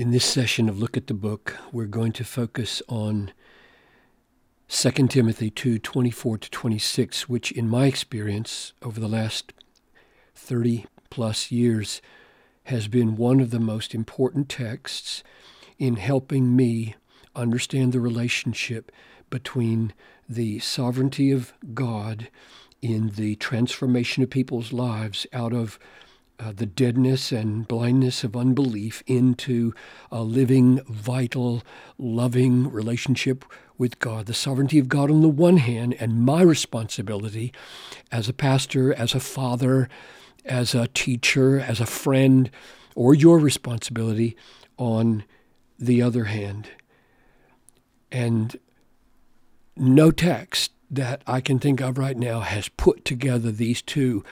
In this session of Look at the Book, we're going to focus on 2 Timothy 2 24 to 26, which, in my experience over the last 30 plus years, has been one of the most important texts in helping me understand the relationship between the sovereignty of God in the transformation of people's lives out of uh, the deadness and blindness of unbelief into a living, vital, loving relationship with God. The sovereignty of God on the one hand, and my responsibility as a pastor, as a father, as a teacher, as a friend, or your responsibility on the other hand. And no text that I can think of right now has put together these two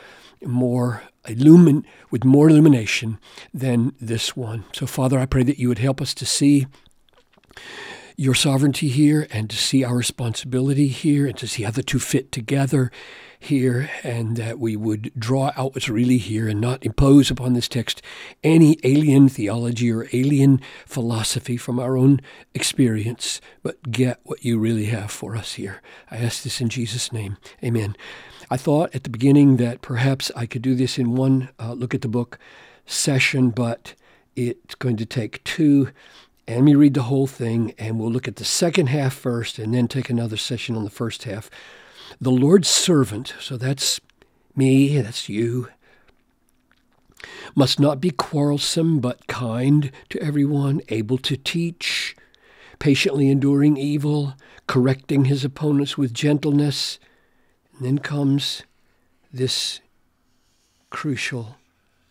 more illumin with more illumination than this one. So Father, I pray that you would help us to see your sovereignty here and to see our responsibility here and to see how the two fit together here and that we would draw out what's really here and not impose upon this text any alien theology or alien philosophy from our own experience, but get what you really have for us here. I ask this in Jesus' name. Amen. I thought at the beginning that perhaps I could do this in one uh, look at the book session, but it's going to take two. And me read the whole thing, and we'll look at the second half first, and then take another session on the first half. The Lord's servant, so that's me, that's you, must not be quarrelsome, but kind to everyone, able to teach, patiently enduring evil, correcting his opponents with gentleness, and then comes this crucial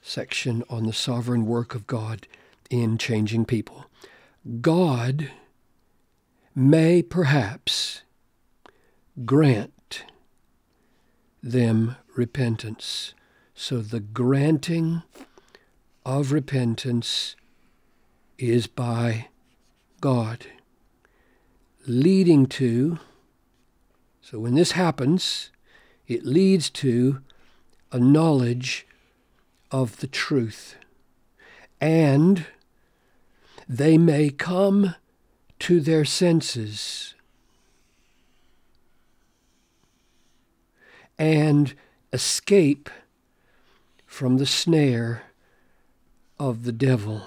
section on the sovereign work of God in changing people. God may perhaps grant them repentance. So the granting of repentance is by God, leading to, so when this happens, it leads to a knowledge of the truth. And they may come to their senses and escape from the snare of the devil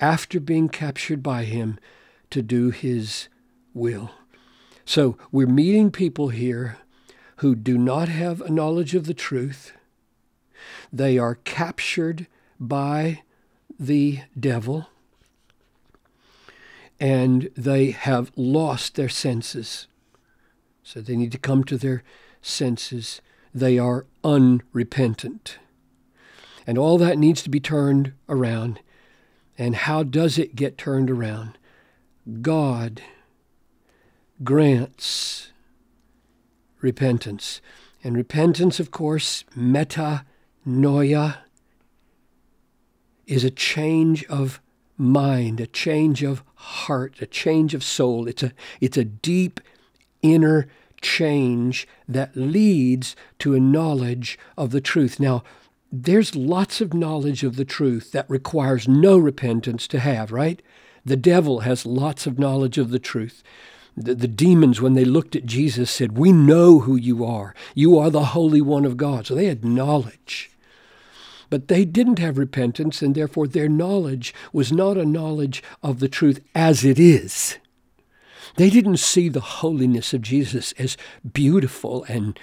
after being captured by him to do his will. So we're meeting people here who do not have a knowledge of the truth. They are captured by the devil and they have lost their senses. So they need to come to their senses. They are unrepentant. And all that needs to be turned around. And how does it get turned around? God grants repentance. And repentance, of course, metanoia, is a change of mind, a change of heart, a change of soul. It's a, it's a deep inner change that leads to a knowledge of the truth. Now, there's lots of knowledge of the truth that requires no repentance to have, right? The devil has lots of knowledge of the truth. The, the, demons, when they looked at Jesus, said, We know who you are. You are the Holy One of God. So they had knowledge. But they didn't have repentance, and therefore their knowledge was not a knowledge of the truth as it is. They didn't see the holiness of Jesus as beautiful and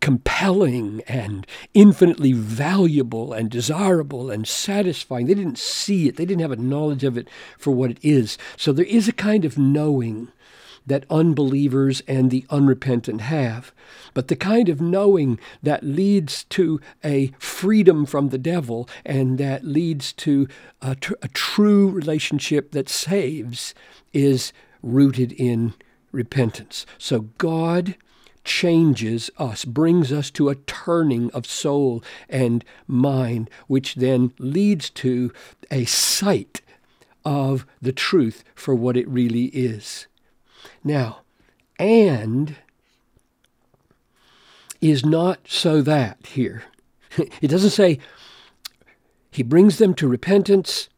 compelling and infinitely valuable and desirable and satisfying. They didn't see it, they didn't have a knowledge of it for what it is. So there is a kind of knowing that unbelievers and the unrepentant have, but the kind of knowing that leads to a freedom from the devil and that leads to a, tr- a true relationship that saves is rooted in repentance. So God changes us, brings us to a turning of soul and mind, which then leads to a sight of the truth for what it really is. Now, and is not so that here. It doesn't say he brings them to repentance,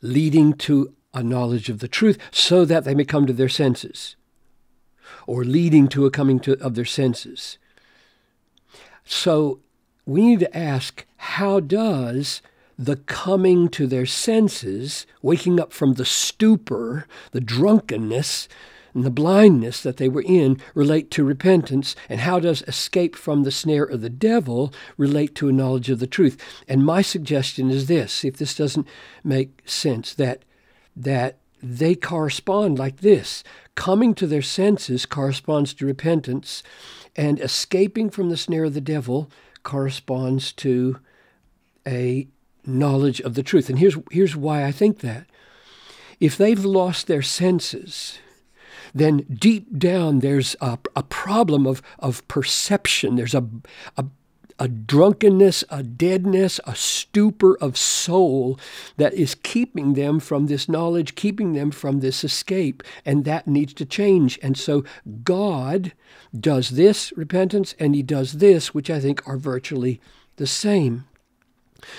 leading to a knowledge of the truth so that they may come to their senses, or leading to a coming to, of their senses. So we need to ask how does the coming to their senses, waking up from the stupor, the drunkenness, and the blindness that they were in relate to repentance, and how does escape from the snare of the devil relate to a knowledge of the truth? And my suggestion is this, if this doesn't make sense, that that they correspond like this. Coming to their senses corresponds to repentance, and escaping from the snare of the devil corresponds to a knowledge of the truth. And here's, here's why I think that. If they've lost their senses, then deep down there's a, a problem of, of perception. There's a, a, a drunkenness, a deadness, a stupor of soul that is keeping them from this knowledge, keeping them from this escape, and that needs to change. And so God does this repentance, and He does this, which I think are virtually the same.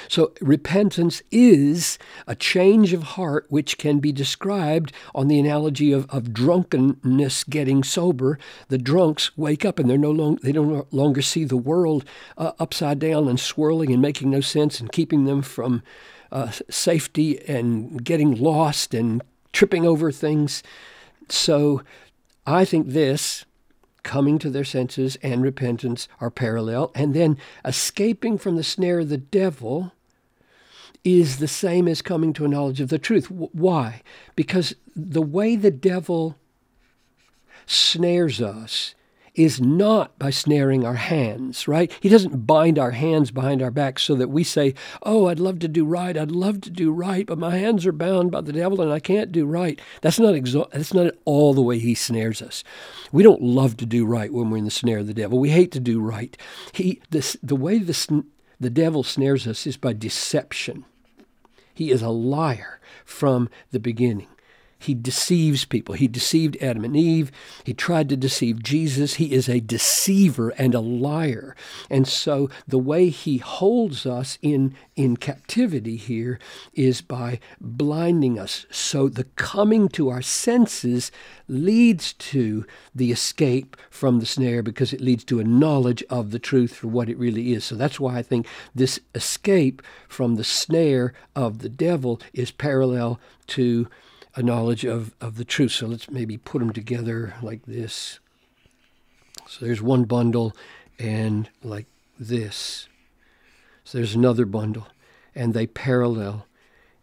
So, repentance is a change of heart which can be described on the analogy of, of drunkenness getting sober. The drunks wake up and they're no long, they no longer see the world uh, upside down and swirling and making no sense and keeping them from uh, safety and getting lost and tripping over things. So, I think this coming to their senses and repentance are parallel. And then escaping from the snare of the devil is the same as coming to a knowledge of the truth. Why? Because the way the devil snares us is not by snaring our hands, right? He doesn't bind our hands behind our back so that we say, Oh, I'd love to do right, I'd love to do right, but my hands are bound by the devil and I can't do right. That's not, exo- that's not at all the way he snares us. We don't love to do right when we're in the snare of the devil. We hate to do right. He, this, the way the, the devil snares us is by deception. He is a liar from the beginning. He deceives people. He deceived Adam and Eve. He tried to deceive Jesus. He is a deceiver and a liar. And so the way he holds us in, in captivity here is by blinding us. So the coming to our senses leads to the escape from the snare because it leads to a knowledge of the truth for what it really is. So that's why I think this escape from the snare of the devil is parallel to a knowledge of, of the truth. So let's maybe put them together like this. So there's one bundle and like this. So there's another bundle and they parallel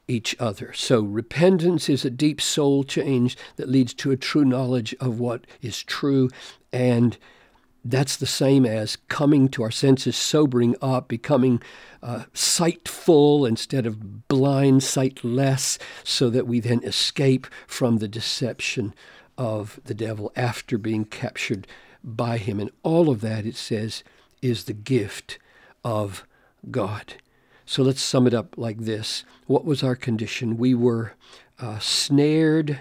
each other. So repentance is a deep soul change that leads to a true knowledge of what is true and that's the same as coming to our senses, sobering up, becoming uh, sightful instead of blind, sightless, so that we then escape from the deception of the devil after being captured by him. And all of that, it says, is the gift of God. So let's sum it up like this What was our condition? We were uh, snared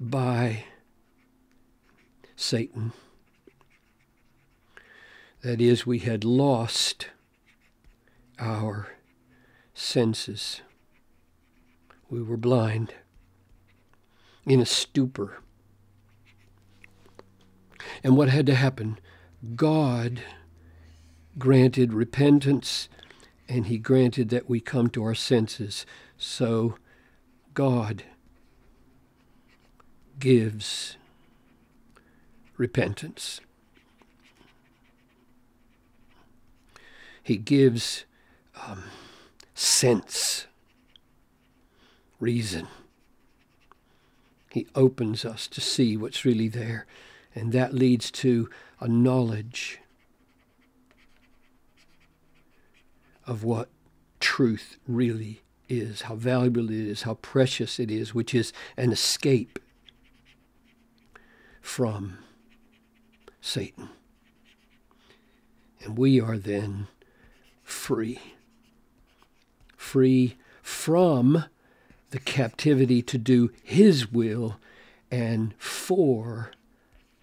by Satan. That is, we had lost our senses. We were blind, in a stupor. And what had to happen? God granted repentance and he granted that we come to our senses. So God gives repentance. He gives um, sense, reason. He opens us to see what's really there, and that leads to a knowledge of what truth really is, how valuable it is, how precious it is, which is an escape from Satan. And we are then free. Free from the captivity to do His will and for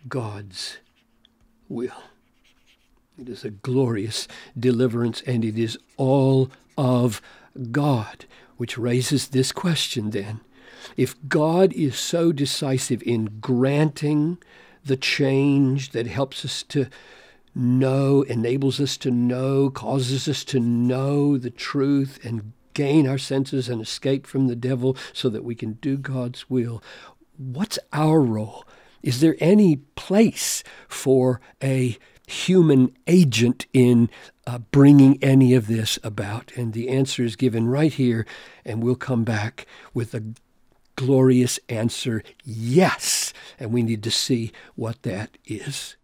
God's will. It is a glorious deliverance and it is all of God. which raises this question then. If God is so decisive in granting the change that helps us to know, enables us to know, causes us to know the truth and gain our senses and escape from the devil so that we can do God's will, what's our role? Is there any place for a human agent in uh, bringing any of this about? And the answer is given right here, and we'll come back with a glorious answer yes. And we need to see what that is.